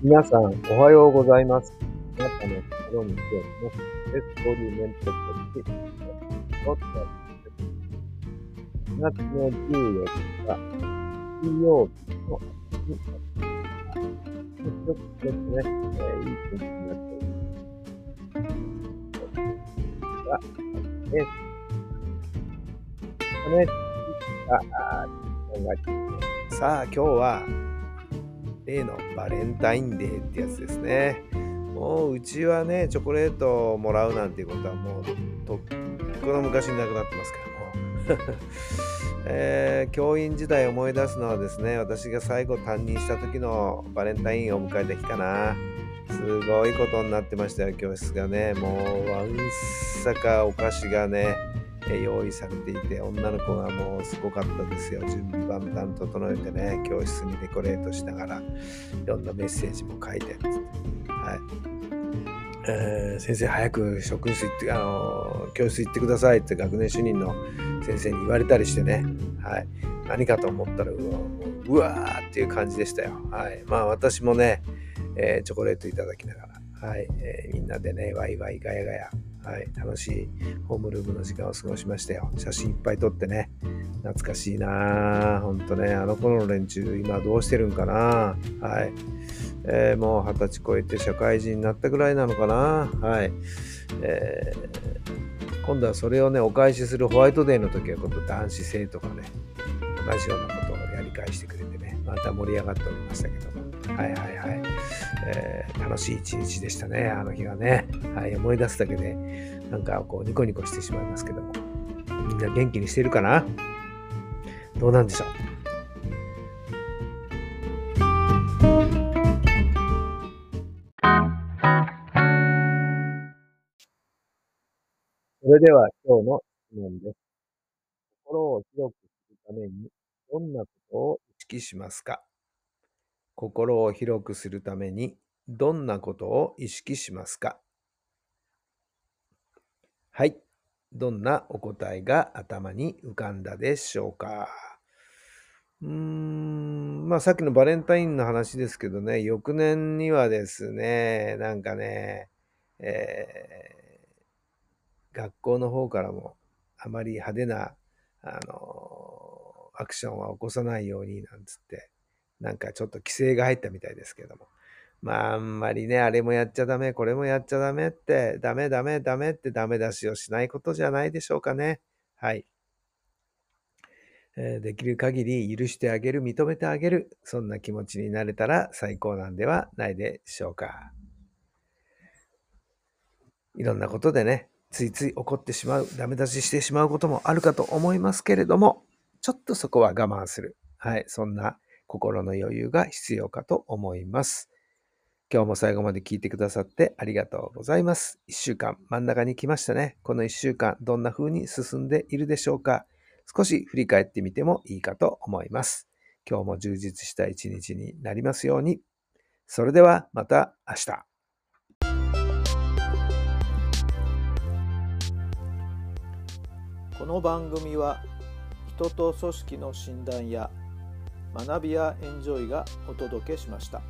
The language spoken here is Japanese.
皆さん、おはようございます。あなたの心に今日のエストリーメントとして、お伝えします。4月の14日、金曜日の朝になっています。ちょっとですね、えーいい天気になっております。が、ね、ね、あ、あ、時間が来てさあ、今日は、例のバレンタインデーってやつですね。もううちはね、チョコレートをもらうなんていうことはもうとっくの昔になくなってますけども。えー教員時代思い出すのはですね、私が最後担任した時のバレンタインを迎えた日かな。すごいことになってましたよ、教室がね。もう、わんさかお菓子がね、え用意されていて、女の子がもうすごかったですよ。順番段整えてね、教室にデコレートしながら、いろんなメッセージも書いて、ってはい。えー先生早く職員室行って、あの教室行ってくださいって学年主任の先生に言われたりしてね、はい。何かと思ったら、うわうわーっていう感じでしたよ。はい。まあ私もね、えーチョコレートいただきながら、はい。えーみんなでね、ワイワイガヤガヤ、はい。楽しいホームルームの時間を過ごしましたよ。写真いっぱい撮ってね、懐かしいなぁ。ほんとね、あの頃の連中、今どうしてるんかなはい。えーもう二十歳超えて社会人になったぐらいなのかなはい。えー今度はそれをね、お返しするホワイトデーの時は今度男子生徒がね、同じようなことをやり返してくれてね、また盛り上がっておりましたけども。はいはいはい。楽しい一日でしたね、あの日はね。はい、思い出すだけで、なんかこうニコニコしてしまいますけど。みんな元気にしてるかな？どうなんでしょう？それでは今日の質問です。心を広くするためにどんなことを意識しますか？心を広くするためにどんなことを意識しますか？はい。どんなお答えが頭に浮かんだでしょうか？うーん、まあさっきのバレンタインの話ですけどね、翌年にはですね、なんかね、えー学校の方からもあまり派手な、あのアクションは起こさないようになんつって、なんかちょっと規制が入ったみたいですけども。まあ、あんまりね、あれもやっちゃダメ、これもやっちゃダメって、ダメダメダメってダメ出しをしないことじゃないでしょうかね。はい。できる限り許してあげる、認めてあげる、そんな気持ちになれたら最高なんではないでしょうか。いろんなことでね、ついつい怒ってしまう、ダメ出ししてしまうこともあるかと思いますけれども、ちょっとそこは我慢する。はい、そんな心の余裕が必要かと思います。今日も最後まで聞いてくださってありがとうございます。一週間真ん中に来ましたね。この一週間どんな風に進んでいるでしょうか少し振り返ってみてもいいかと思います。今日も充実した一日になりますように。それではまた明日。この番組は人と組織の診断や学びやエンジョイがお届けしました。